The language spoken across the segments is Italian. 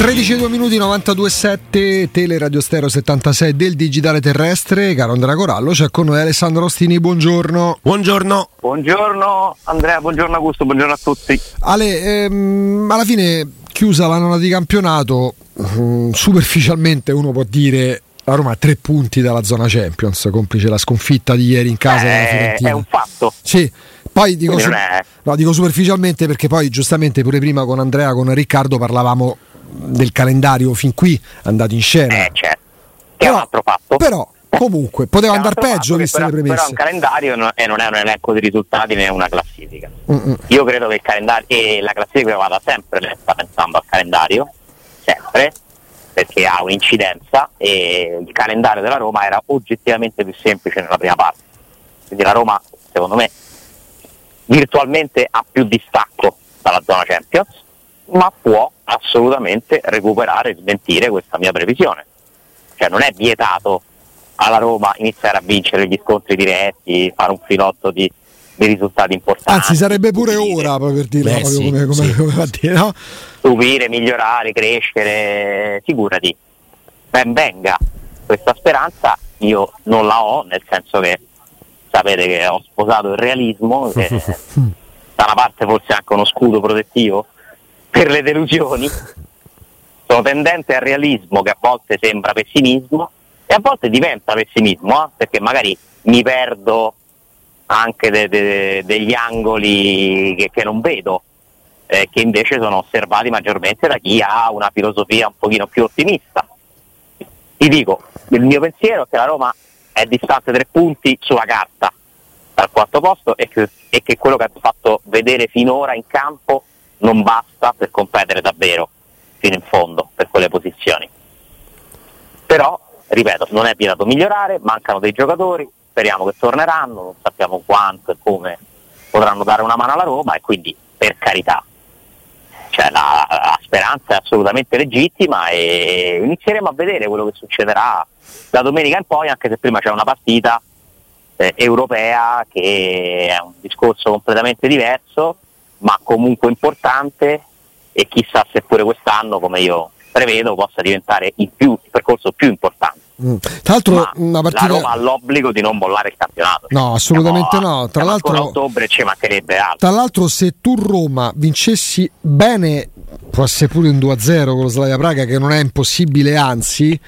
13 2 minuti 92.7 Teleradio Stereo 76 del digitale terrestre. Caro Andrea Corallo c'è con noi Alessandro Ostini buongiorno. Buongiorno. Buongiorno Andrea buongiorno Augusto buongiorno a tutti. Ale ehm, alla fine chiusa la nona di campionato um, superficialmente uno può dire la Roma ha tre punti dalla zona Champions complice la sconfitta di ieri in casa eh, della Fiorentina. è un fatto. Sì poi dico, su- no, dico superficialmente perché poi giustamente pure prima con Andrea con Riccardo parlavamo del calendario fin qui andato in scena. Eh, certo. Che è un altro fatto. Però comunque poteva andare peggio viste però, le premesse. Però è un calendario no, e non è un elenco di risultati né una classifica. Mm-mm. Io credo che il calendario e la classifica vada sempre letta pensando al calendario, sempre, perché ha un'incidenza e il calendario della Roma era oggettivamente più semplice nella prima parte. Quindi la Roma, secondo me, virtualmente ha più distacco dalla zona Champions ma può assolutamente recuperare e smentire questa mia previsione. Cioè non è vietato alla Roma iniziare a vincere gli scontri diretti, fare un filotto di, di risultati importanti. Anzi, sarebbe pure stupire. ora per dirlo Beh, sì, come, come, sì. come va a dire, no? Stupire, migliorare, crescere, figurati. Ben venga questa speranza, io non la ho, nel senso che sapete che ho sposato il realismo, che da una parte forse anche uno scudo protettivo per le delusioni, sono tendente al realismo che a volte sembra pessimismo e a volte diventa pessimismo, eh? perché magari mi perdo anche de- de- degli angoli che, che non vedo, eh, che invece sono osservati maggiormente da chi ha una filosofia un pochino più ottimista. Ti dico, il mio pensiero è che la Roma è distante tre punti sulla carta dal quarto posto e che, e che quello che ha fatto vedere finora in campo non basta per competere davvero fino in fondo per quelle posizioni. Però, ripeto, non è vietato migliorare, mancano dei giocatori, speriamo che torneranno, non sappiamo quanto e come potranno dare una mano alla Roma e quindi per carità. Cioè, la, la speranza è assolutamente legittima e inizieremo a vedere quello che succederà da domenica in poi, anche se prima c'è una partita eh, europea che è un discorso completamente diverso ma comunque importante e chissà se pure quest'anno, come io prevedo, possa diventare il, più, il percorso più importante. Mm. Tra l'altro, partita... la Roma ha l'obbligo di non bollare il campionato. No, assolutamente a- no. Tra l'altro, a ottobre ci mancherebbe altro. tra l'altro, se tu Roma vincessi bene, può essere pure un 2-0 con lo Slavia Praga, che non è impossibile, anzi.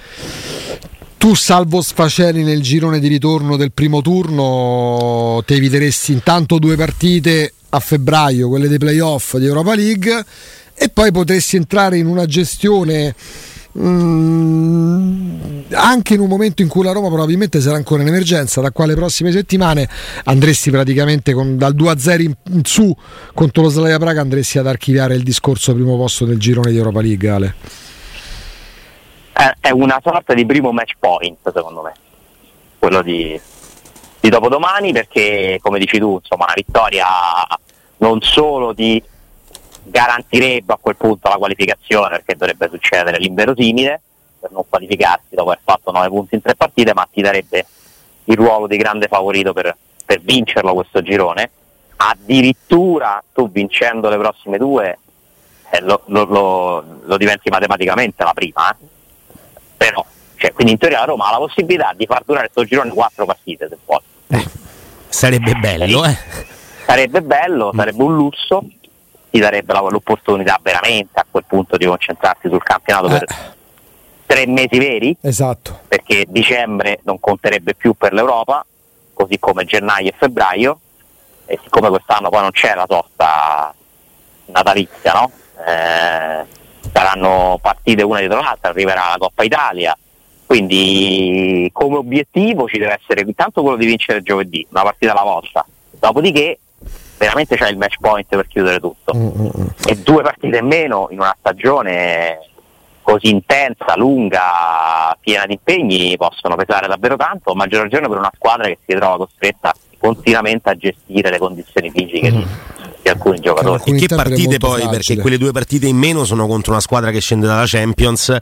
Tu, salvo sfaceli nel girone di ritorno del primo turno, ti eviteresti intanto due partite a febbraio, quelle dei playoff di Europa League, e poi potresti entrare in una gestione mm, anche in un momento in cui la Roma probabilmente sarà ancora in emergenza, da quale prossime settimane andresti praticamente con, dal 2-0 in, in su contro lo Slavia Praga andresti ad archiviare il discorso primo posto del girone di Europa League, Ale. È, è una sorta di primo match point, secondo me, quello di, di dopodomani, perché come dici tu, insomma, una vittoria non solo ti garantirebbe a quel punto la qualificazione, perché dovrebbe succedere l'inverosimile per non qualificarsi dopo aver fatto 9 punti in tre partite, ma ti darebbe il ruolo di grande favorito per, per vincerlo questo girone. Addirittura tu vincendo le prossime due eh, lo, lo- lo- lo diventi matematicamente la prima, eh. però cioè, quindi in teoria la Roma ha la possibilità di far durare questo girone quattro partite se vuole. Sarebbe bello, eh? Sarebbe bello, sarebbe un lusso, ti darebbe l'opportunità veramente a quel punto di concentrarsi sul campionato per Eh. tre mesi veri, Esatto. perché dicembre non conterebbe più per l'Europa, così come gennaio e febbraio, e siccome quest'anno poi non c'è la sosta natalizia, no? Eh, saranno partite una dietro l'altra, arriverà la Coppa Italia, quindi come obiettivo ci deve essere intanto quello di vincere giovedì, una partita alla volta, dopodiché veramente c'è il match point per chiudere tutto e due partite in meno in una stagione così intensa, lunga, piena di impegni possono pesare davvero tanto, a maggior ragione per una squadra che si trova costretta continuamente a gestire le condizioni fisiche di, di alcuni giocatori. Alcuni E che partite poi? fragile. Perché quelle due partite in meno sono contro una squadra che scende dalla Champions,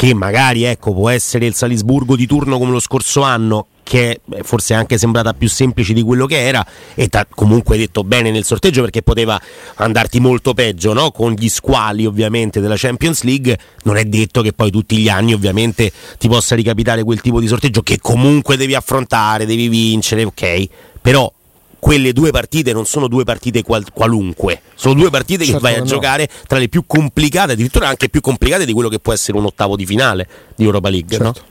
che magari ecco, può essere il Salisburgo di turno come lo scorso anno, che forse è anche sembrata più semplice di quello che era, e t'ha comunque detto bene nel sorteggio perché poteva andarti molto peggio, no? con gli squali ovviamente della Champions League. Non è detto che poi tutti gli anni ovviamente ti possa ricapitare quel tipo di sorteggio che comunque devi affrontare, devi vincere, ok? Però quelle due partite non sono due partite qual- qualunque, sono due partite Certo che vai a no. giocare tra le più complicate, addirittura anche più complicate di quello che può essere un ottavo di finale di Europa League, no? Certo.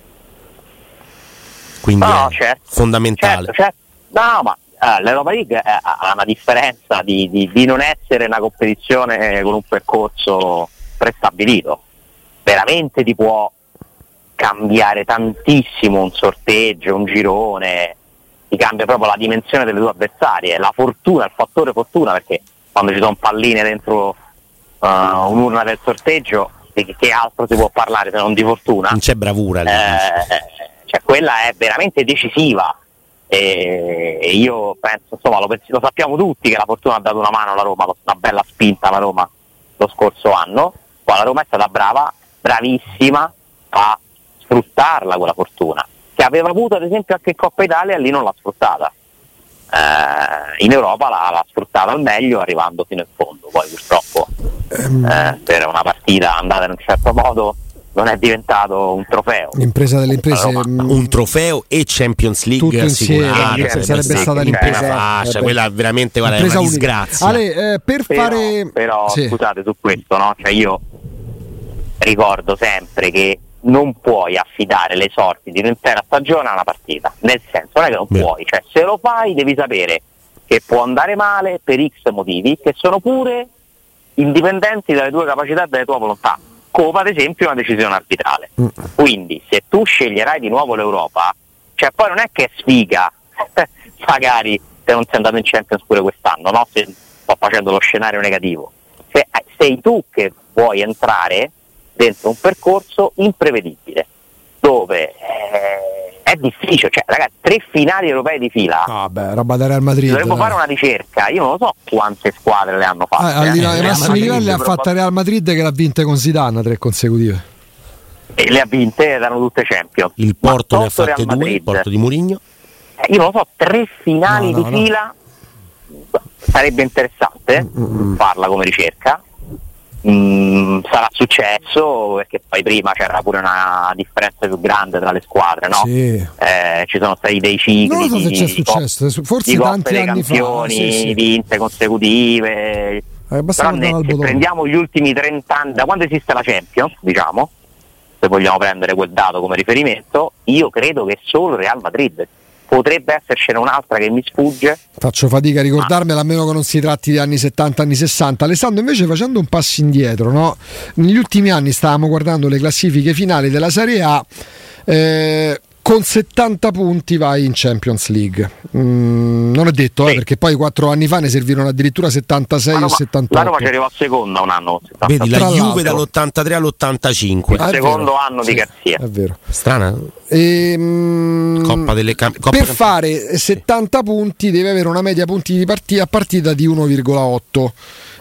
Quindi No, è certo. fondamentale. Certo, certo. No, ma eh, l'Europa League eh, ha una differenza di, di- di non essere una competizione con un percorso prestabilito. Veramente ti può cambiare tantissimo un sorteggio, un girone, ti cambia proprio la dimensione delle tue avversarie, la fortuna, il fattore fortuna, perché quando ci sono palline dentro eh, un'urna del sorteggio, di che- altro si può parlare se non di fortuna? Non c'è bravura lì. Eh, cioè quella è veramente decisiva e, e io penso, insomma, lo, lo sappiamo tutti che la fortuna ha dato una mano alla Roma, una bella spinta alla Roma lo scorso anno, poi la Roma è stata brava, bravissima a sfruttarla quella fortuna, che aveva avuto ad esempio anche in Coppa Italia lì non l'ha sfruttata. Eh, in Europa l'ha, l'ha sfruttata al meglio arrivando fino in fondo, poi purtroppo Ehm, eh, per una partita andata in un certo modo non è diventato un trofeo. L'impresa delle imprese. Mh, un trofeo e Champions League Tutto insieme, assicurato, sarebbe sarebbe stata l'impresa fascia, eh, quella veramente guarda, è impresa una unica. disgrazia. Ale, eh, per Però, fare. però, Sì. scusate su questo, no? Cioè io ricordo sempre che non puoi affidare le sorti di un'intera stagione a una partita, nel senso non è che non Vero. puoi, cioè se lo fai devi sapere che può andare male per X motivi che sono pure indipendenti dalle tue capacità e dalle tue volontà, come ad esempio una decisione arbitrale. Mm. Quindi se tu sceglierai di nuovo l'Europa, cioè poi non è che è sfiga, magari se non sei andato in Champions pure quest'anno, no? se sto facendo lo scenario negativo. Se, eh, sei tu che vuoi entrare dentro un percorso imprevedibile, dove eh, è difficile, cioè ragazzi, tre finali europee di fila. Ah, beh, roba da Real Madrid. Dovremmo fare una ricerca, io non lo so quante squadre le hanno fatte. Ah, eh. dei Le massimi livelli ha fatta Real Madrid che l'ha vinte con Zidane tre consecutive. e le ha vinte erano tutte champion. Il Porto ne ha fatte Real due, il Porto di Murigno. eh, io non lo so, tre finali No, no, di no. fila sarebbe interessante Mm, farla come ricerca. Mm, sarà successo perché poi prima c'era pure una differenza più grande tra le squadre, no? Sì. Eh, ci sono stati dei cicli Non so se di, c'è di successo, forse di tanti anni fa. campioni sì, sì. vinte consecutive Eh, però ne- se prendiamo gli ultimi 30 anni da quando esiste la Champions diciamo se vogliamo prendere quel dato come riferimento io credo che solo Real Madrid potrebbe essercene un'altra che mi sfugge Faccio fatica a ricordarmela a meno che non si tratti di anni 70, anni 60. Alessandro invece facendo un passo indietro, no? negli ultimi anni stavamo guardando le classifiche finali della Serie A. eh, con 70 punti vai in Champions League. Mm, non è detto, eh, Sì. perché poi quattro anni fa ne servirono addirittura 76 la o Roma, 78. la Roma ci arrivò seconda un anno con 70. Vedi, la Tra Juve l'altro- dall'83 all'85. Ah, è secondo vero. anno di Sì, Garzia. È vero. Strana? Ehm, Coppa delle Cam- Coppa per Cam- fare 70 punti deve avere una media punti di partita a partita di 1,8.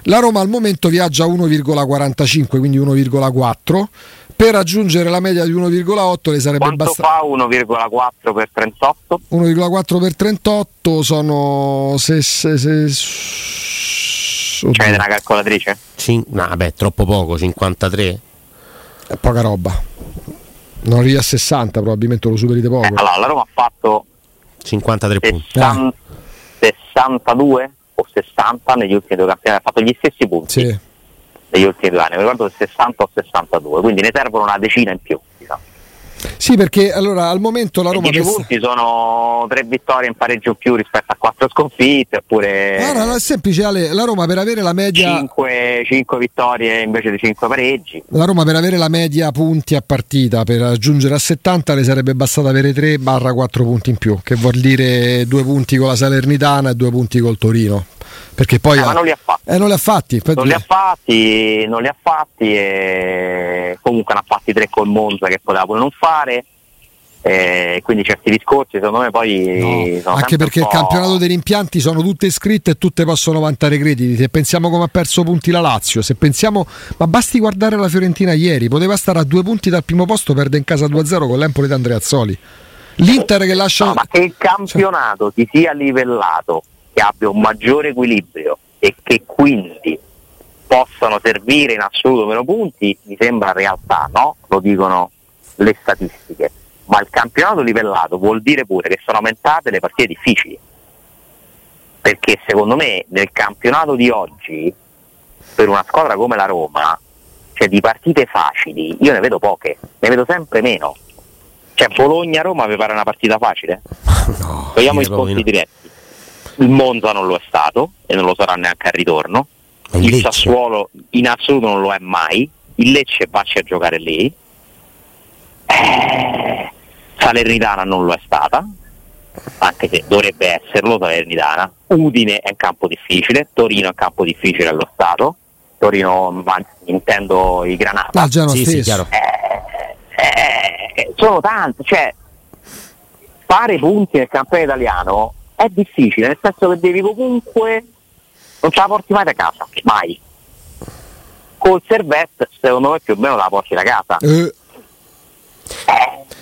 La Roma al momento viaggia a 1,45, quindi 1,4. Per raggiungere la media di 1,8 le sarebbe quanto bastato fa 1,4 per 38? 1,4 per 38 sono se, se, se- C'è una calcolatrice? Cin- no, vabbè, troppo poco, 53. è poca roba. Non arrivi a 60, probabilmente lo superite poco. Eh, allora la Roma ha fatto 53 punti. 60 62 o 60 negli ultimi due campionati, ha fatto gli stessi punti Sì. Negli ultimi due anni, mi ricordo 60 o 62, quindi ne servono una decina in più. Diciamo. Sì, perché allora al momento la Roma 10 per- punti sono tre vittorie in pareggio in più rispetto a quattro sconfitte, oppure Guarda, no, è semplice Ale, la Roma per avere la media 5, vittorie invece di 5 pareggi. La Roma per avere la media punti a partita per raggiungere a 70 le sarebbe bastato avere 3-4 punti in più, che vuol dire due punti con la Salernitana e due punti col Torino. Perché poi Eh, ma non li ha fatti. Eh, non li ha fatti. Non li ha fatti, non li ha fatti e comunque ne ha fatti tre col Monza che poteva pure non fare. E quindi certi discorsi secondo me poi No, anche perché il campionato dei rimpianti sono tutte iscritte e tutte possono vantare crediti. Se pensiamo come ha perso punti la Lazio, se pensiamo, ma basti guardare la Fiorentina ieri, poteva stare a due punti dal primo posto, perde in casa 2-0 con l'Empoli di Andreazzoli. L'Inter che lascia No, ma che il campionato si sia livellato, che abbia un maggiore equilibrio e che quindi possano servire in assoluto meno punti, mi sembra realtà, no? Lo dicono le statistiche. Ma il campionato livellato vuol dire pure che sono aumentate le partite difficili. Perché secondo me nel campionato di oggi, per una squadra come la Roma, cioè di partite facili, io ne vedo poche, ne vedo sempre meno. Cioè Bologna-Roma vi pare una partita facile? Togliamo sì, i sconti no. diretti. Il Monza non lo è stato e non lo sarà neanche al ritorno. Il Il? Sassuolo in assoluto non lo è mai. Il Lecce bacia a giocare lì. Eh, Salernitana non lo è stata, anche se dovrebbe esserlo Salernitana. Udine è un campo difficile, Torino è un campo difficile allo Stato. Torino, intendo i Granata. Ah, Genoa Sì, sì, chiaro. Eh, sono tante, cioè fare punti nel campione italiano è difficile, nel senso che devi comunque non ce la porti mai da casa, mai. Col Servette secondo me più o meno la porti da casa. Eh,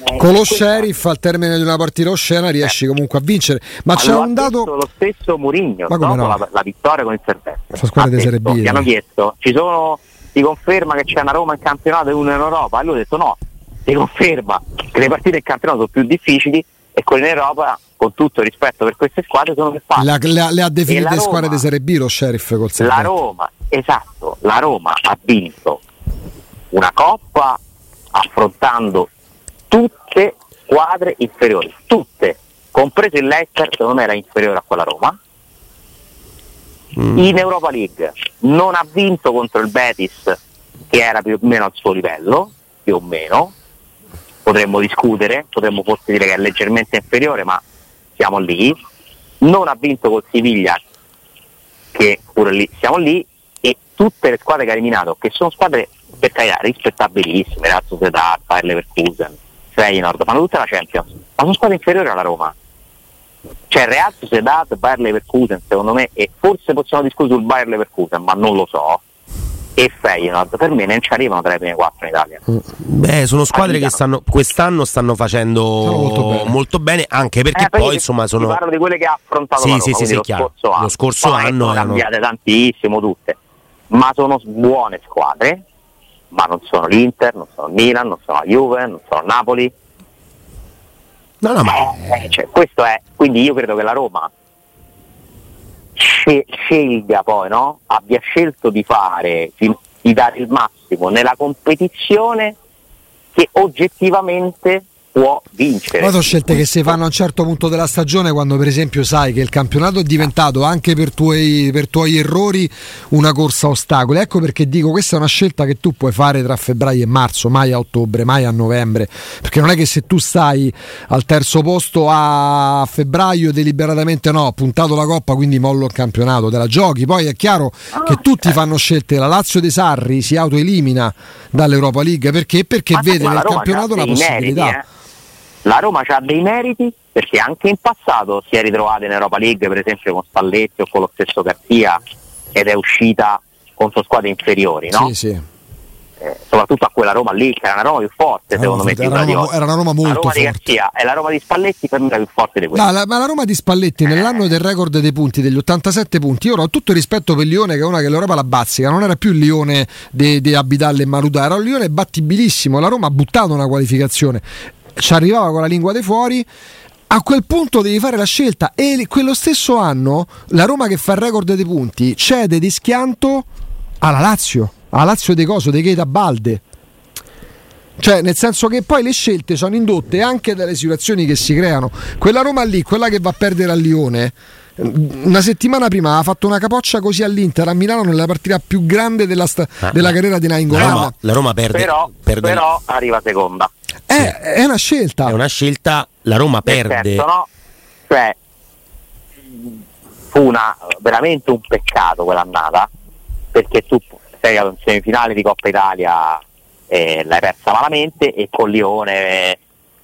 Eh, con lo questo- sheriff al termine di una partita oscena riesci comunque a vincere. Ma Ma c'è un dato. lo stesso come dopo no? la, la vittoria con il Servette. Questa squadra di Serie B, Gli hanno dai. chiesto, ci sono, ti conferma che c'è una Roma in campionato e una in Europa? E lui ha detto no, ti conferma che le partite in campionato sono più difficili e quelle in Europa, con tutto rispetto per queste squadre, sono più facili. Le, le- le ha definite la Roma- squadre di Serie B lo sheriff col La Servette. Roma, esatto, la Roma ha vinto una coppa affrontando tutte squadre inferiori, tutte, compreso il Leicester, secondo me era inferiore a quella Roma. In Europa League non ha vinto contro il Betis, che era più o meno al suo livello, più o meno. Potremmo discutere, potremmo forse dire che è leggermente inferiore, ma siamo lì. Non ha vinto col Siviglia, che pure lì siamo lì e tutte le squadre che ha eliminato che sono squadre per carità rispettabilissime Real Sociedad, Bayer Leverkusen Feyenoord fanno tutta la Champions ma sono squadre inferiori alla Roma cioè Real Sociedad, Bayer Leverkusen secondo me e forse possiamo discutere sul Bayer Leverkusen ma non lo so e Feyenoord per me non ci arrivano tra le prime quattro in Italia Beh, sono squadre che stanno, quest'anno stanno facendo molto bene. molto bene, anche perché Eh, poi insomma sono. parlo di quelle che ha affrontato Sì, Roma, sì, sì, sì, lo chiaro. scorso anno Lo scorso Poi anno sono erano- cambiate tantissimo tutte ma sono buone squadre ma non sono l'Inter, non sono il Milan, non sono la Juve, non sono il Napoli No, no, ma Eh, cioè, questo è, quindi io credo che la Roma scelga poi, no? abbia scelto di fare, di, di dare il massimo nella competizione che oggettivamente può vincere. Poi sono scelte che si fanno a un certo punto della stagione quando per esempio sai che il campionato è diventato anche per tuoi, per tuoi errori una corsa a ostacoli. Ecco perché dico questa è una scelta che tu puoi fare tra febbraio e marzo, mai a ottobre, mai a novembre. Perché non è che se tu stai al terzo posto a febbraio deliberatamente no, ho puntato la coppa quindi mollo il campionato, te la giochi. Poi è chiaro che tutti fanno scelte, la Lazio dei Sarri si autoelimina dall'Europa League perché? Perché Ma vede ma nel campionato la possibilità. meriti, eh. La Roma ha dei meriti perché anche in passato si è ritrovata in Europa League, per esempio con Spalletti o con lo stesso Garzia, ed è uscita contro squadre inferiori, no? Sì, sì. Eh, soprattutto a quella Roma lì, che era una Roma più forte, Era secondo una- me. di era di oggi. era una Roma molto La Roma di forte. Garzia e la Roma di Spalletti per me era più forte di quella. No, la, ma la Roma di Spalletti nell'anno del record dei punti, degli 87 punti, io ora ho tutto il rispetto per Lione che è una che l'Europa la bazzica, non era più il Lione di, di Abidal e Maruta, era un Lione battibilissimo, la Roma ha buttato una qualificazione, ci arrivava con la lingua dei fuori, a quel punto devi fare la scelta e quello stesso anno la Roma che fa il record dei punti cede di schianto alla Lazio, alla Lazio dei Coso, dei Keita Balde. Cioè, nel senso che poi le scelte sono indotte anche dalle situazioni che si creano. Quella Roma lì, quella che va a perdere a Lione, una settimana prima ha fatto una capoccia così all'Inter a Milano nella partita più grande della, sta- Ah, della carriera di La Nainggolan. Roma, la Roma perde, Però, perde- però arriva seconda. È, è una scelta. è una scelta, la Roma Nel perde. senso, no? Cioè, fu una, veramente un peccato quell'annata, perché tu sei in semifinale di Coppa Italia e l'hai persa malamente e con Lione, eh,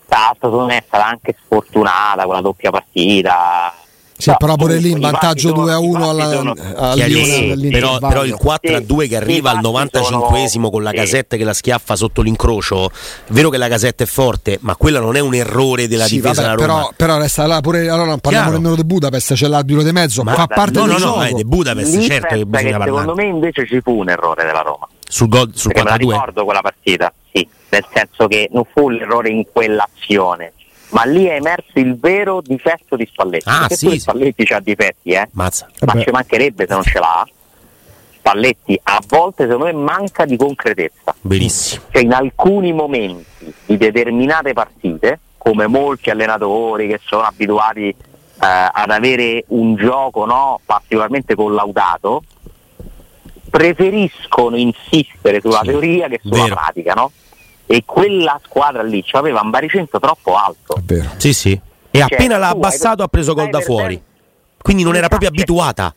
tra l'altro secondo me è stata anche sfortunata quella doppia partita. Sì, No, però pure lì in vantaggio fatti 2 a sono- 1 i alla, sono- al Chiari- Lione però, però il 4 a 2 che Sì, arriva al infatti 95esimo con la sì. casetta che la schiaffa sotto l'incrocio è vero che la casetta è forte ma quello non è un errore della Sì, difesa vabbè, della Roma però, però resta là pure allora non parliamo Chiaro. nemmeno di Budapest c'è l'arbitro di mezzo Ma- fa parte no del no no gioco è di Budapest Lì certo che bisogna parlare secondo me invece ci fu un errore della Roma. sul, gol, sul perché me 4 la a 2 ricordo quella partita, sì, nel senso che non fu l'errore in quell'azione, ma lì è emerso il vero difetto di Spalletti. Ah, perché sì. Spalletti ha difetti, eh? mazza ma Vabbè. ci mancherebbe se non ce l'ha. Spalletti a volte secondo me manca di concretezza, benissimo cioè in alcuni momenti di determinate partite, come molti allenatori che sono abituati eh, ad avere un gioco no, particolarmente collaudato, preferiscono insistere sulla Sì, teoria che sulla vero. pratica, no? E quella squadra lì cioè, aveva un baricentro troppo alto. è vero sì sì e Cioè, appena l'ha tu hai- abbassato ha preso gol da perdendo- fuori quindi non era proprio Cioè, abituata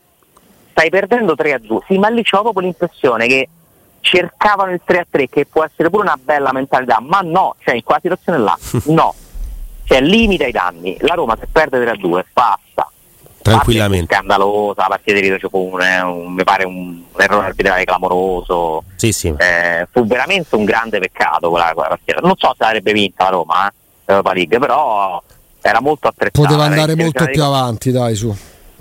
Stai perdendo 3 a 2. Sì, ma lì c'ho proprio l'impressione che cercavano il 3 a 3, che può essere pure una bella mentalità, ma no, cioè in quella situazione là, no. Cioè limita i danni. La Roma se perde 3 a 2 basta. Tranquillamente. Scandalosa, la partita di Rito fu un, mi pare un, errore arbitrale clamoroso. sì sì Eh, fu veramente un grande peccato quella, quella partita. Non so se avrebbe vinta la Roma, eh, l'Europa League, però era molto attrezzata. poteva andare molto più avanti dai su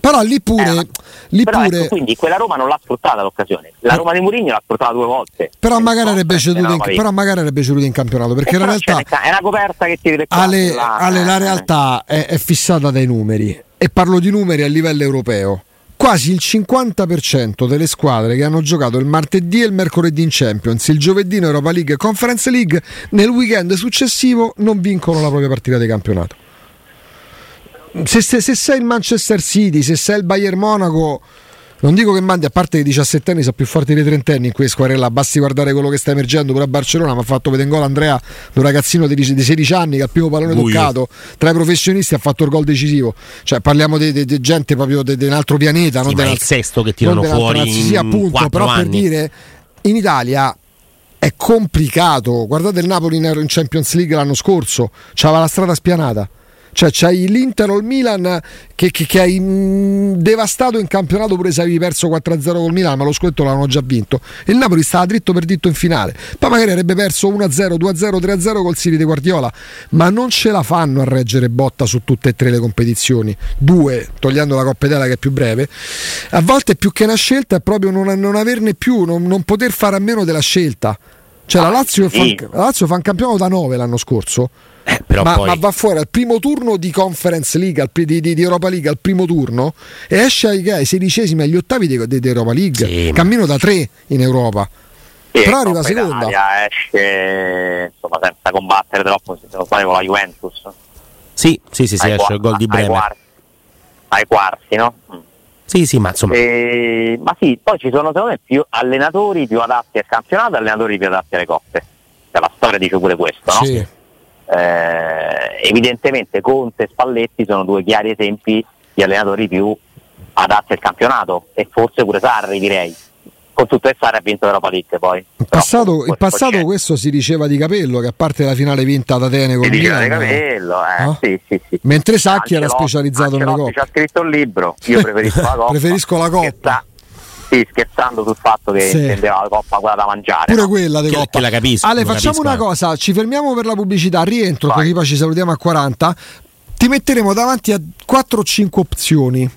però lì pure, Eh, lì però pure ecco, quindi quella Roma non l'ha sfruttata l'occasione. La Roma di Mourinho l'ha sfruttata due volte. però E magari, avrebbe sempre ceduto in, però magari avrebbe ceduto in campionato perché Eh, in però realtà è una coperta che ti vede qua, Ale, là, Ale, la eh. realtà è, è fissata dai numeri e parlo di numeri a livello europeo. Quasi il 50% delle squadre che hanno giocato il martedì e il mercoledì in Champions, il giovedì in Europa League e Conference League, nel weekend successivo non vincono la propria partita di campionato. Se, se- se sei il Manchester City, se sei il Bayern Monaco, non dico che mandi, a parte che i 17 anni sono più forti dei 30 anni in quelle squadre là, basti guardare quello che sta emergendo pure a Barcellona, mi ha fatto vedere in gol Andrea, un ragazzino di, di 16 anni che al primo pallone Buio. toccato, tra i professionisti ha fatto il gol decisivo, cioè parliamo di, gente proprio di un altro pianeta, Sì, non il sesto che tirano fuori razza. in Sì, appunto, però per anni. dire in Italia è complicato. Guardate il Napoli in Champions League l'anno scorso, c'aveva la strada spianata. Cioè c'hai l'Inter o il Milan che, che- che hai devastato in campionato pure se avevi perso 4-0 col Milan, ma lo scudetto l'hanno già vinto. Il Napoli stava dritto per dritto in finale. Poi magari avrebbe perso 1-0, 2-0, 3-0 col City di Guardiola, ma non ce la fanno a reggere botta su tutte e tre le competizioni. Due, togliendo la Coppa Italia che è più breve. A volte più che una scelta è proprio non, non averne più, non, non poter fare a meno della scelta. Cioè la Lazio, sì. fa, la Lazio fa un campionato da 9 l'anno scorso. Eh, ma, poi ma va fuori al primo turno di Conference League, al di, di- di Europa League al primo turno e esce ai, ai sedicesimi agli ottavi di, di- di Europa League. Sì, ma- Cammino da tre in Europa. Sì, Però arriva seconda. Italia esce insomma, senza combattere troppo, se non sbaglio con la Juventus. sì sì sì, sì ai, esce qua- il gol di ai Bremer quarti, ai quarti, no? Mm. sì sì ma insomma Eh, ma sì, poi ci sono secondo me più allenatori più adatti al campionato e allenatori più adatti alle coppe. Cioè, la storia dice pure questo, no? Sì. Eh, evidentemente Conte e Spalletti sono due chiari esempi di allenatori più adatti al campionato e forse pure Sarri direi. Con tutto e Sarri ha vinto l'Europa League poi. In passato, in passato questo si diceva di Capello, che a parte la finale vinta ad Atene con si diceva di capello, eh, no? sì, sì, sì. mentre Sacchi era Ancelotti- specializzato nelle Ancelotti coppe. ci ha scritto un libro, io preferisco la coppa. Preferisco la coppa. Sì, scherzando sul fatto che Sì. intendeva la coppa quella da mangiare. Pure no? quella di Coppa. che la capisco, Ale, facciamo capisco, una cosa: ci fermiamo per la pubblicità. Rientro, Vai. poi ci salutiamo a 40. Ti metteremo davanti a 4 o 5 opzioni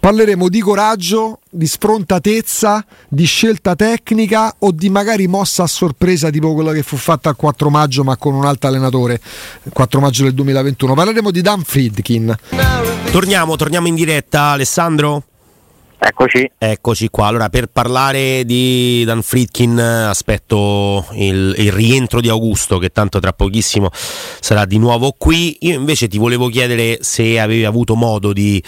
Parleremo di coraggio, di sfrontatezza, di scelta tecnica o di magari mossa a sorpresa tipo quella che fu fatta il 4 maggio ma con un altro allenatore, il 4 maggio del 2021. Parleremo di Dan Friedkin. Torniamo, torniamo in diretta Alessandro. Eccoci. Eccoci qua. Allora, per parlare di Dan Fritkin, aspetto il, il, rientro di Augusto, che tanto tra pochissimo sarà di nuovo qui. Io invece ti volevo chiedere se avevi avuto modo di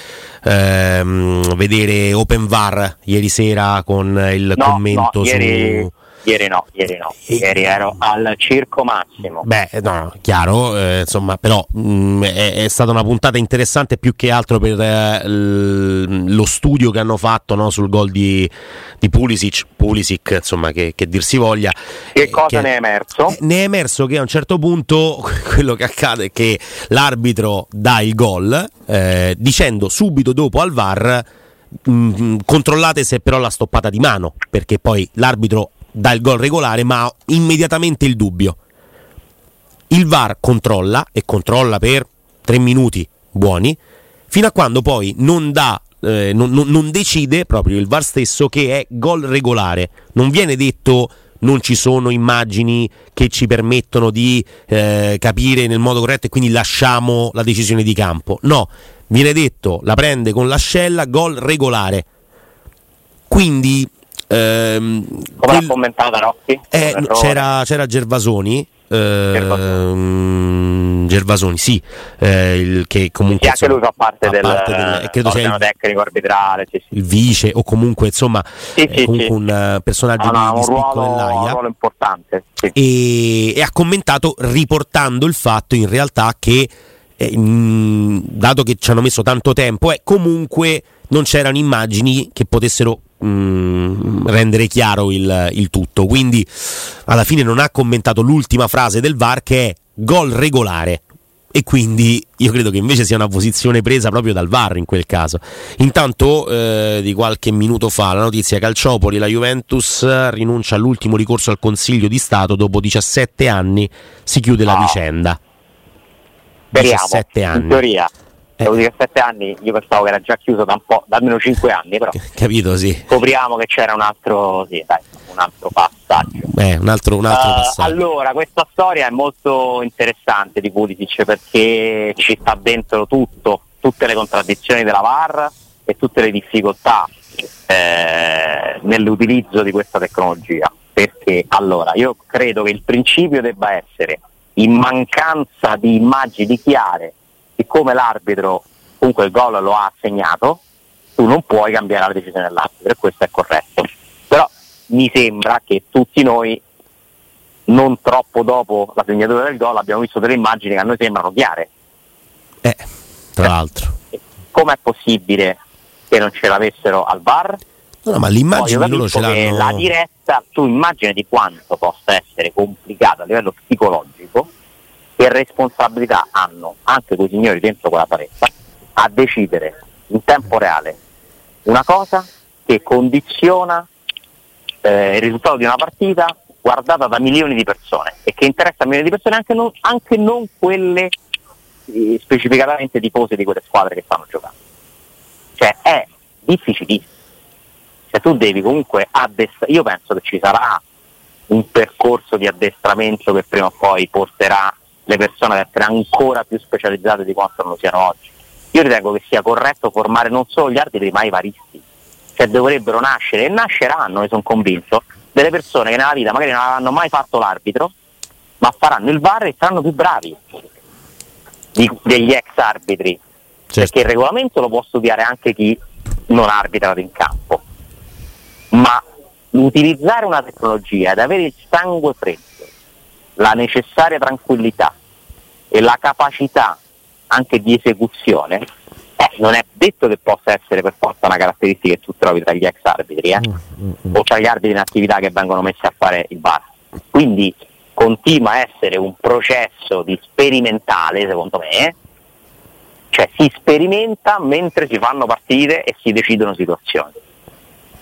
ehm, vedere Open VAR ieri sera con il no, commento no, ieri... su Ieri no, ieri no, ieri ero al circo massimo. Beh, no, chiaro, eh, insomma, però mh, mm, è, è, stata una puntata interessante più che altro per eh, l- lo studio che hanno fatto no, sul gol di, di Pulisic, Pulisic, insomma, che, che dir si voglia. Che eh, cosa che, ne è emerso? Eh, ne è emerso che a un certo punto quello che accade è che l'arbitro dà il gol eh, dicendo subito dopo al VAR mh, mm, controllate se però la stoppata di mano, perché poi l'arbitro dà il gol regolare, ma ha immediatamente il dubbio. Il VAR controlla e controlla per tre minuti buoni, fino a quando poi non dà eh, non, non, decide proprio il VAR stesso che è gol regolare. Non viene detto non ci sono immagini che ci permettono di eh, capire nel modo corretto e quindi lasciamo la decisione di campo. No, viene detto la prende con l'ascella, gol regolare. Quindi Ehm, Come quel... l'ha commentata Rocchi? Eh, c'era, c'era, Gervasoni. Ehm, Gervasoni, sì, eh, il, che comunque sì, anche lui fa parte, fa del, parte del credo sia il, tecnico arbitrale, sì, sì. il vice o comunque insomma sì, è comunque un uh, personaggio no, no, di, un, ruolo, un ruolo importante e, e, ha commentato riportando il fatto in realtà che eh, mh, dato che ci hanno messo tanto tempo eh, comunque non c'erano immagini che potessero mh, mm, rendere chiaro il, il, tutto. Quindi alla fine non ha commentato l'ultima frase del VAR che è gol regolare. E quindi io credo che invece sia una posizione presa proprio dal VAR in quel caso. Intanto, eh, di qualche minuto fa, la notizia Calciopoli, la Juventus rinuncia all'ultimo ricorso al Consiglio di Stato, dopo 17 anni si chiude la vicenda. Speriamo, 17 anni. In teoria Dopo 17 anni io pensavo che era già chiuso da un po', da almeno 5 anni, però. Capito, sì. Scopriamo che c'era un altro, sì, dai, un altro passaggio. Beh, un altro, un altro uh, passaggio. Allora, questa storia è molto interessante di Pulisic perché ci sta dentro tutto, tutte le contraddizioni della VAR e tutte le difficoltà eh, nell'utilizzo di questa tecnologia. Perché allora, io credo che il principio debba essere in mancanza di immagini chiare siccome l'arbitro comunque il gol lo ha assegnato, tu non puoi cambiare la decisione dell'arbitro e questo è corretto. Però mi sembra che tutti noi, non troppo dopo la segnatura del gol, abbiamo visto delle immagini che a noi sembrano chiare. Eh, tra l'altro. Com'è possibile che non ce l'avessero al bar? No, ma l'immagine loro ce l'hanno. La diretta, tu immagini di quanto possa essere complicato a livello psicologico che responsabilità hanno anche quei signori dentro quella palestra a decidere in tempo reale una cosa che condiziona eh, il risultato di una partita guardata da milioni di persone e che interessa a milioni di persone anche non, anche non quelle eh, specificatamente tifose di quelle squadre che stanno giocando. Cioè è difficilissimo. Cioè tu devi comunque addestrare, io penso che ci sarà un percorso di addestramento che prima o poi porterà le persone ad essere ancora più specializzate di quanto non siano oggi. Io ritengo che sia corretto formare non solo gli arbitri ma i varisti, cioè dovrebbero nascere e nasceranno, ne sono convinto, delle persone che nella vita magari non hanno mai fatto l'arbitro, ma faranno il VAR e saranno più bravi di, degli ex arbitri, certo. perché il regolamento lo può studiare anche chi non ha arbitrato in campo, ma utilizzare una tecnologia ed avere il sangue freddo la necessaria tranquillità e la capacità anche di esecuzione, eh, non è detto che possa essere per forza una caratteristica che tu trovi tra gli ex arbitri eh? mm, mm, mm. o tra gli arbitri in attività che vengono messi a fare il bar. Quindi continua a essere un processo di sperimentale, secondo me, cioè si sperimenta mentre si fanno partite e si decidono situazioni.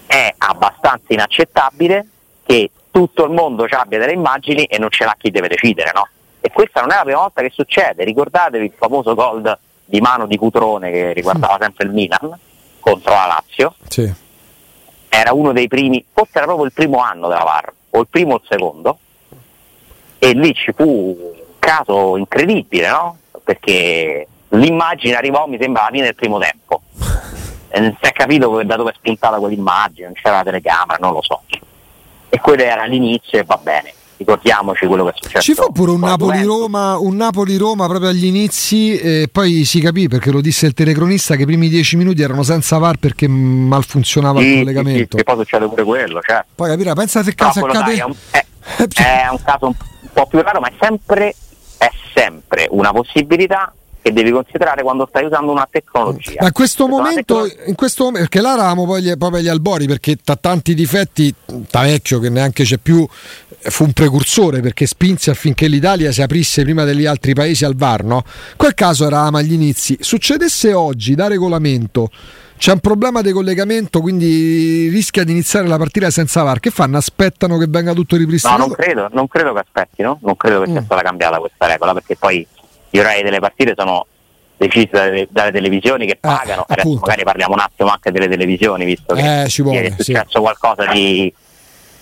È abbastanza inaccettabile che tutto il mondo abbia delle immagini e non ce l'ha chi deve decidere, no? E questa non è la prima volta che succede, ricordatevi il famoso gol di mano di Cutrone che riguardava sempre il Milan, contro la Lazio, Sì. era uno dei primi, forse era proprio il primo anno della VAR, o il primo o il secondo, e lì ci fu un caso incredibile, no? Perché l'immagine arrivò, mi sembra, alla fine del primo tempo. E non si è capito da dove è spuntata quell'immagine, non c'era la telecamera, non lo so. E quello era l'inizio e va bene. Ricordiamoci quello che è successo. Ci fu pure un. Napoli-Roma, un Napoli-Roma proprio agli inizi, e poi si capì perché lo disse il telecronista che i primi dieci minuti erano senza VAR perché malfunzionava Sì, il sì, collegamento. sì, che poi succede pure quello, cioè. Poi capirà, pensa se caso accade. dai, è, un, è- è un caso un po' più raro, ma è sempre, è sempre una possibilità che devi considerare quando stai usando una tecnologia. Ma questo momento, tecno- in questo momento, perché là eravamo poi gli, proprio agli albori, perché ha tanti difetti, da vecchio che neanche c'è più, eh, fu un precursore perché spinse affinché l'Italia si aprisse prima degli altri paesi al VAR, no? Quel caso eravamo agli inizi. Succedesse oggi da regolamento, c'è un problema di collegamento, quindi rischia di iniziare la partita senza VAR. Che fanno? Aspettano che venga tutto No, ripristinato? non credo, non credo che aspettino, non credo che sia Mm. stata cambiata questa regola, perché poi gli orari delle partite sono decisi dalle, dalle televisioni che pagano. Adesso Eh, appunto. magari parliamo un attimo anche delle televisioni, visto che Eh, ci vuole, è sì. successo qualcosa di,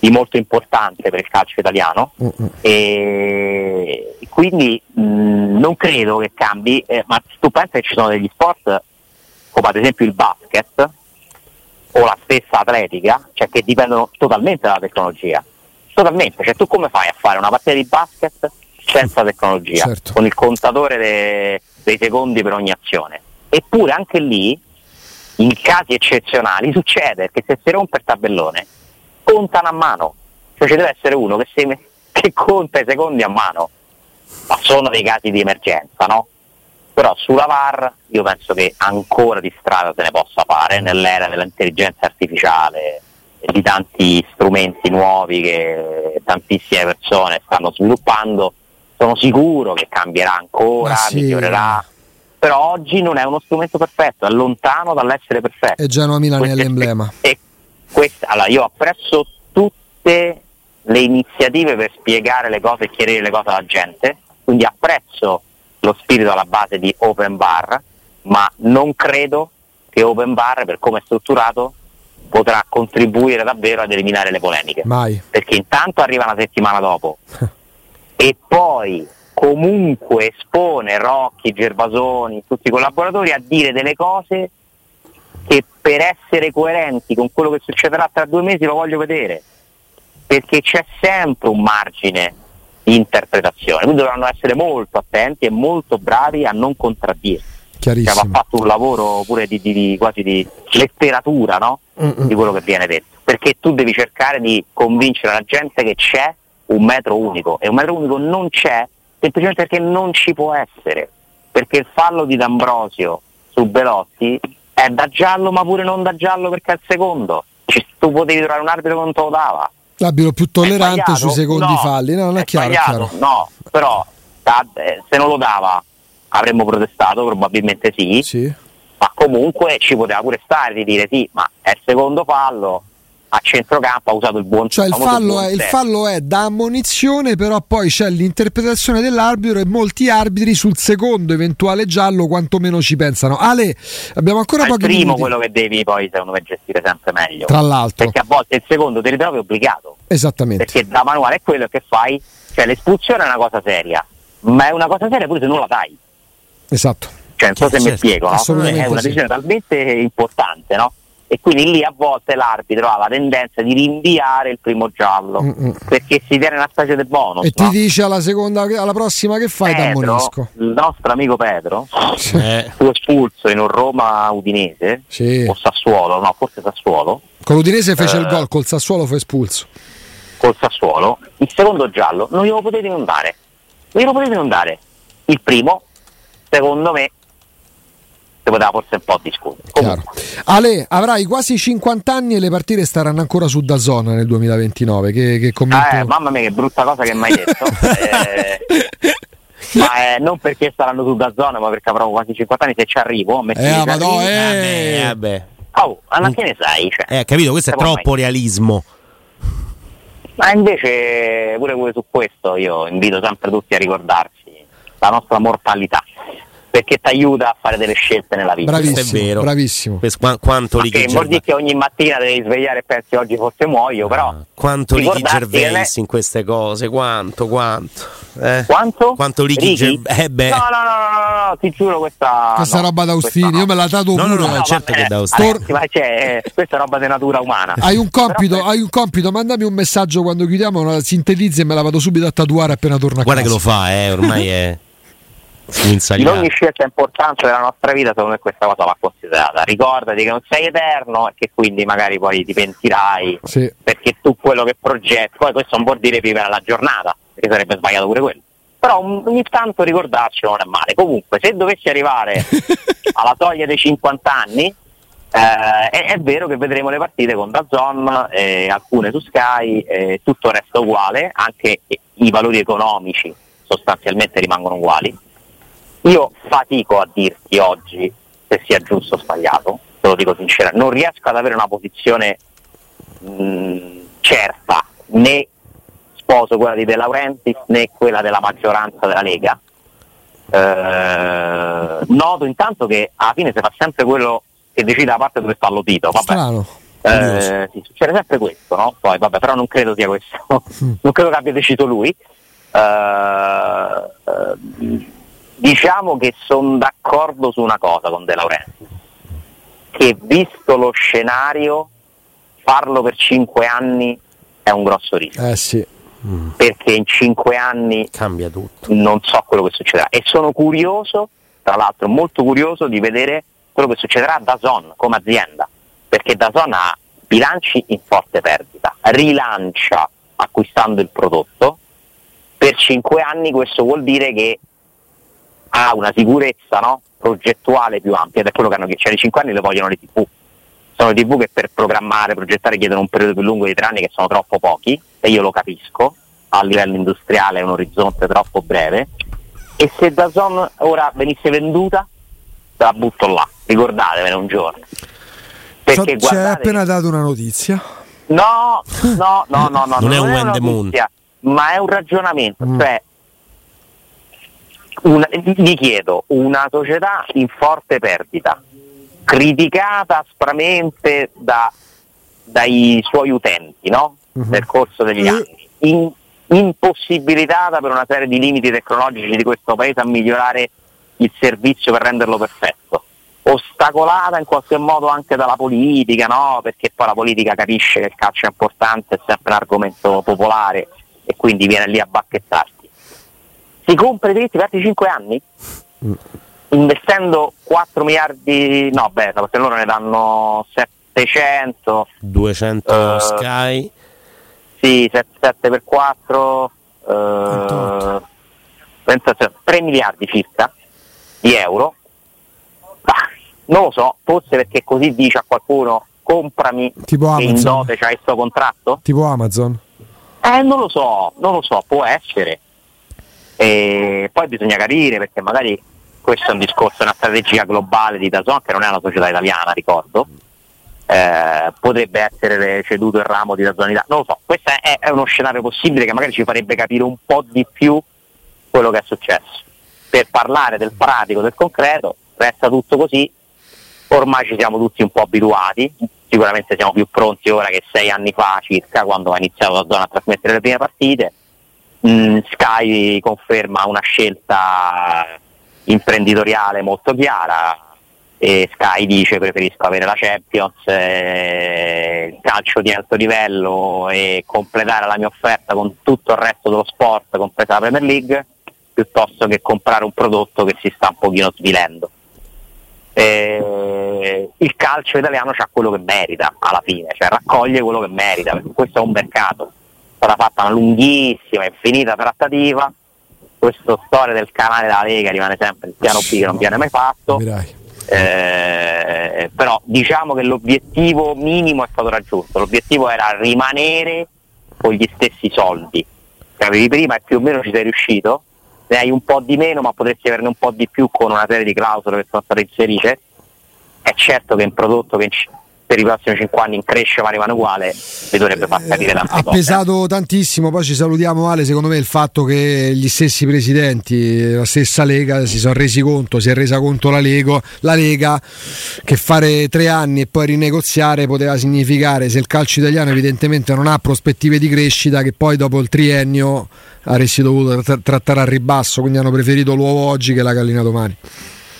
di molto importante per il calcio italiano. Mm-mm. E quindi mh, non credo che cambi, eh, ma tu pensi che ci sono degli sport come ad esempio il basket o la stessa atletica, cioè che dipendono totalmente dalla tecnologia. Totalmente, cioè tu come fai a fare una partita di basket senza tecnologia, Certo. con il contatore de- dei secondi per ogni azione? Eppure anche lì, in casi eccezionali, succede che se si rompe il tabellone, contano a mano, cioè ci deve essere uno che, se- che conta i secondi a mano, ma sono dei casi di emergenza, no? Però sulla VAR io penso che ancora di strada se ne possa fare nell'era dell'intelligenza artificiale e di tanti strumenti nuovi che tantissime persone stanno sviluppando. Sono sicuro che cambierà ancora, sì. migliorerà. Però oggi non è uno strumento perfetto, è lontano dall'essere perfetto. E Genoa Milan è l'emblema. E questa- allora, io apprezzo tutte le iniziative per spiegare le cose e chiarire le cose alla gente, quindi apprezzo lo spirito alla base di Open Bar, ma non credo che Open Bar, per come è strutturato, potrà contribuire davvero ad eliminare le polemiche. Mai. Perché intanto arriva una settimana dopo e poi comunque espone Rocchi, Gervasoni, tutti i collaboratori a dire delle cose che per essere coerenti con quello che succederà tra due mesi lo voglio vedere, perché c'è sempre un margine di interpretazione, quindi dovranno essere molto attenti e molto bravi a non contraddire. Cioè, va Chiarissimo. fatto un lavoro pure di, di- di- quasi di letteratura no? Mm-mm. di quello che viene detto, perché tu devi cercare di convincere la gente che c'è un metro unico e un metro unico non c'è semplicemente perché non ci può essere, perché il fallo di D'Ambrosio su Belotti è da giallo ma pure non da giallo perché è il secondo, Ci- tu potevi trovare un arbitro che non te lo dava. L'arbitro più tollerante sui secondi No, falli. No, non è, chiaro, è sbagliato? chiaro. No, però eh, se non lo dava avremmo protestato, probabilmente sì, Sì. ma comunque ci poteva pure stare di dire sì, ma è il secondo fallo, a centrocampo ha usato il buon Cioè il fallo, buon è, il fallo è da ammonizione, però poi c'è l'interpretazione dell'arbitro e molti arbitri sul secondo eventuale giallo quantomeno ci pensano. Ale, abbiamo ancora Ma il pochi primo minuti. quello che devi poi secondo me gestire sempre meglio. Tra l'altro, Perché a volte il secondo ti ritrovi obbligato. esattamente. Perché da manuale è quello che fai, cioè l'espulsione è una cosa seria, ma è una cosa seria pure se non la dai. Esatto. Cioè, non so se mi Certo, spiego, no? è una sì. decisione talmente importante, no? E quindi lì a volte l'arbitro ha la tendenza di rinviare il primo giallo Mm-mm. perché si tiene una specie di bonus. E ti no? dice alla seconda, alla prossima che fai? Pedro, T'ammonisco. il nostro amico Pedro, Eh, fu espulso in un Roma Udinese Sì. o Sassuolo, no, forse Sassuolo, Con l'Udinese fece Eh. il gol, col Sassuolo fu espulso. col Sassuolo, il secondo giallo non glielo potete non dare. Non glielo potete non dare. Il primo, secondo me, si poteva forse un po' discutere. Ale, avrai quasi 50 anni e le partite staranno ancora su Dazona nel 2029. Che, che commento? eh, mamma mia che brutta cosa che mi hai detto. Eh, ma eh, non perché saranno su da zona, ma perché avrò quasi 50 anni se ci arrivo. metti Eh, ma no, eh. vabbè, vabbè. Oh, alla che ne sai? Cioè. Eh, capito, questo è troppo realismo. Ma invece pure, pure su questo io invito sempre tutti a ricordarsi la nostra mortalità. Perché ti aiuta a fare delle scelte nella vita. Questo è Bravissimo, vero. bravissimo. Per qua- quanto Ma Ricky che vuol dire Gervais, che ogni mattina devi svegliare e pensi oggi forse muoio, però quanto Ricky che Gervais ne- in queste cose, quanto, quanto. Eh? Quanto? Quanto Ricky Gervais? Eh beh. No, no, no, no, no, no, ti giuro questa Questa no, roba d'Austini, questa io me la tatuo No, no, pure. no, ma certo vabbè, che da Austini. ragazzi, ma c'è, eh, questa è roba di natura umana. Hai un compito, Però- hai un compito, mandami un messaggio quando chiudiamo, sintetizzi e me la vado subito a tatuare appena torno a Guarda che casa. lo fa, eh, ormai è In ogni scelta importante della nostra vita, secondo me questa cosa va considerata. Ricordati che non sei eterno e che quindi magari poi ti pentirai Sì. perché tu quello che progetti, poi questo non vuol dire vivere la giornata, perché sarebbe sbagliato pure quello. Però ogni tanto ricordarcelo non è male. Comunque, se dovessi arrivare alla soglia dei 50 anni, eh, è, è vero che vedremo le partite con Dazon, eh, alcune su Sky, eh, tutto resta uguale, anche i valori economici sostanzialmente rimangono uguali. Io fatico a dirti oggi se sia giusto o sbagliato, te lo dico sinceramente, non riesco ad avere una posizione mh, certa, né sposo quella di De Laurentiis né quella della maggioranza della Lega. Eh, noto intanto che alla fine si fa sempre quello che decide la parte dove sta lo Tito. Vabbè. Strano. Eh, sì, succede sempre questo, no? Poi, vabbè, però non credo sia questo, non credo che abbia deciso lui. Eh, eh, diciamo che sono d'accordo su una cosa con De Laurentiis, che visto lo scenario, farlo per cinque anni è un grosso rischio, Eh sì. perché in cinque anni Cambia tutto. non so quello che succederà. E sono curioso, tra l'altro molto curioso di vedere quello che succederà a Dazon come azienda, perché Dazon ha bilanci in forte perdita, rilancia acquistando il prodotto, per cinque anni questo vuol dire che ha una sicurezza no? progettuale più ampia ed è quello che hanno chiesto, cioè i cinque anni le vogliono le tv, sono le tv che per programmare, progettare chiedono un periodo più lungo di tre anni che sono troppo pochi e io lo capisco, a livello industriale è un orizzonte troppo breve e se Dazon ora venisse venduta la butto là, ricordatevene un giorno. So- Perché ci hai appena dato una notizia. No, no, no, no, no, Non è un una when the moon. notizia, ma è un ragionamento. Mm. Cioè, una- vi chiedo, una società in forte perdita, criticata aspramente da- dai suoi utenti no? Mhm. nel corso degli Eh. anni, in- impossibilitata per una serie di limiti tecnologici di questo paese a migliorare il servizio per renderlo perfetto ostacolata in qualche modo anche dalla politica, no? perché poi la politica capisce che il calcio è importante, è sempre un argomento popolare e quindi viene lì a bacchettarti. Si compra i diritti per altri 5 anni? Investendo 4 miliardi, no beh, perché loro ne danno 700, 200 Eh, Sky. sì, 7, per 4, Quanto? 3 miliardi circa di euro. Bah, non lo so, forse perché così dice a qualcuno comprami Tipo che in Amazon. dote c'hai il suo contratto? Tipo Amazon. Eh, non lo so, non lo so, può essere. E poi bisogna capire perché magari questo è un discorso, una strategia globale di Dazon che non è una società italiana, ricordo. Eh, potrebbe essere ceduto il ramo di Dazon Italia, non lo so, questo è, è uno scenario possibile che magari ci farebbe capire un po' di più quello che è successo. Per parlare del pratico, del concreto, resta tutto così, ormai ci siamo tutti un po' abituati, sicuramente siamo più pronti ora che sei anni fa circa, quando ha iniziato la zona a trasmettere le prime partite. Mm, Sky conferma una scelta imprenditoriale molto chiara e Sky dice preferisco avere la Champions, eh, il calcio di alto livello e completare la mia offerta con tutto il resto dello sport, compresa la Premier League, piuttosto che comprare un prodotto che si sta un pochino svilendo. Eh, il calcio italiano ha quello che merita alla fine, cioè raccoglie quello che merita, perché questo è un mercato. Stata fatta una lunghissima, infinita trattativa, questa storia del canale della Lega rimane sempre il piano B che non viene mai fatto. Eh, però diciamo che l'obiettivo minimo è stato raggiunto, l'obiettivo era rimanere con gli stessi soldi. Che avevi prima? E più o meno ci sei riuscito, ne hai un po' di meno ma potresti averne un po' di più con una serie di clausole che sono state inserite. È certo che un prodotto che per i prossimi 5 anni in cresce ma rimane uguale, mi dovrebbe far capire tante ha cose. pesato tantissimo, poi ci salutiamo Ale, secondo me il fatto che gli stessi presidenti, la stessa Lega si sono resi conto, si è resa conto la, Lego, la Lega che fare tre anni e poi rinegoziare poteva significare se il calcio italiano evidentemente non ha prospettive di crescita che poi dopo il triennio avresti dovuto tra- trattare a ribasso, quindi hanno preferito l'uovo oggi che la gallina domani.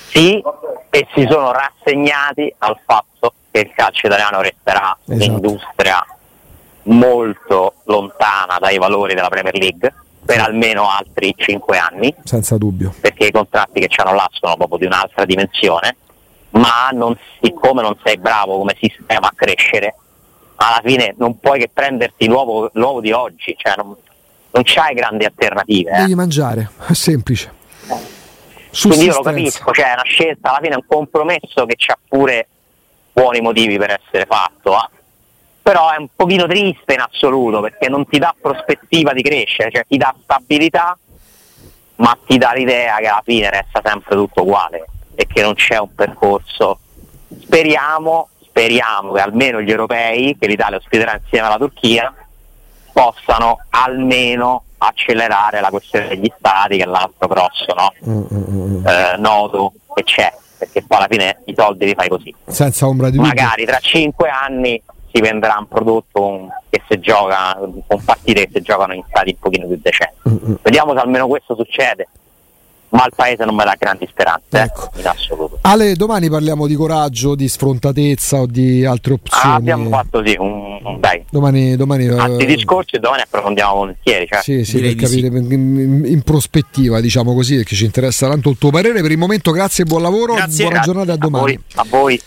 Sì, e si sono rassegnati al fatto che il calcio italiano resterà Esatto. un'industria molto lontana dai valori della Premier League per almeno altri 5 anni, Senza dubbio. perché i contratti che ci hanno là sono proprio di un'altra dimensione, ma non- siccome non sei bravo come sistema a crescere, alla fine non puoi che prenderti l'uovo, l'uovo di oggi, cioè non, non c'hai grandi alternative. eh. Devi mangiare, è semplice. Quindi io lo capisco, cioè è una scelta, alla fine è un compromesso che ha pure buoni motivi per essere fatto, eh. però è un pochino triste in assoluto perché non ti dà prospettiva di crescere, cioè ti dà stabilità, ma ti dà l'idea che alla fine resta sempre tutto uguale e che non c'è un percorso. Speriamo, speriamo che almeno gli europei, che l'Italia ospiterà insieme alla Turchia, possano almeno accelerare la questione degli stati, che è l'altro grosso no? Mm, eh, nodo che c'è, perché poi alla fine i soldi li fai così. Senza ombra di dubbio. Magari tra cinque anni si venderà un prodotto che si gioca con partite che si giocano in stati un pochino più decenti. Vediamo se almeno questo succede. Ma il paese non me dà grandi speranze, eh, Ecco. in assoluto. Ale, domani parliamo di coraggio, di sfrontatezza o di altre opzioni. Ah, abbiamo fatto sì, un, un- dai, Domani, domani eh, altri discorsi e domani approfondiamo volentieri. Cioè. Sì, sì, Direi per capire in, in prospettiva, diciamo così, perché ci interessa tanto il tuo parere. Per il momento, grazie e buon lavoro. Grazie. Buona Grazie giornata a domani. voi, a voi.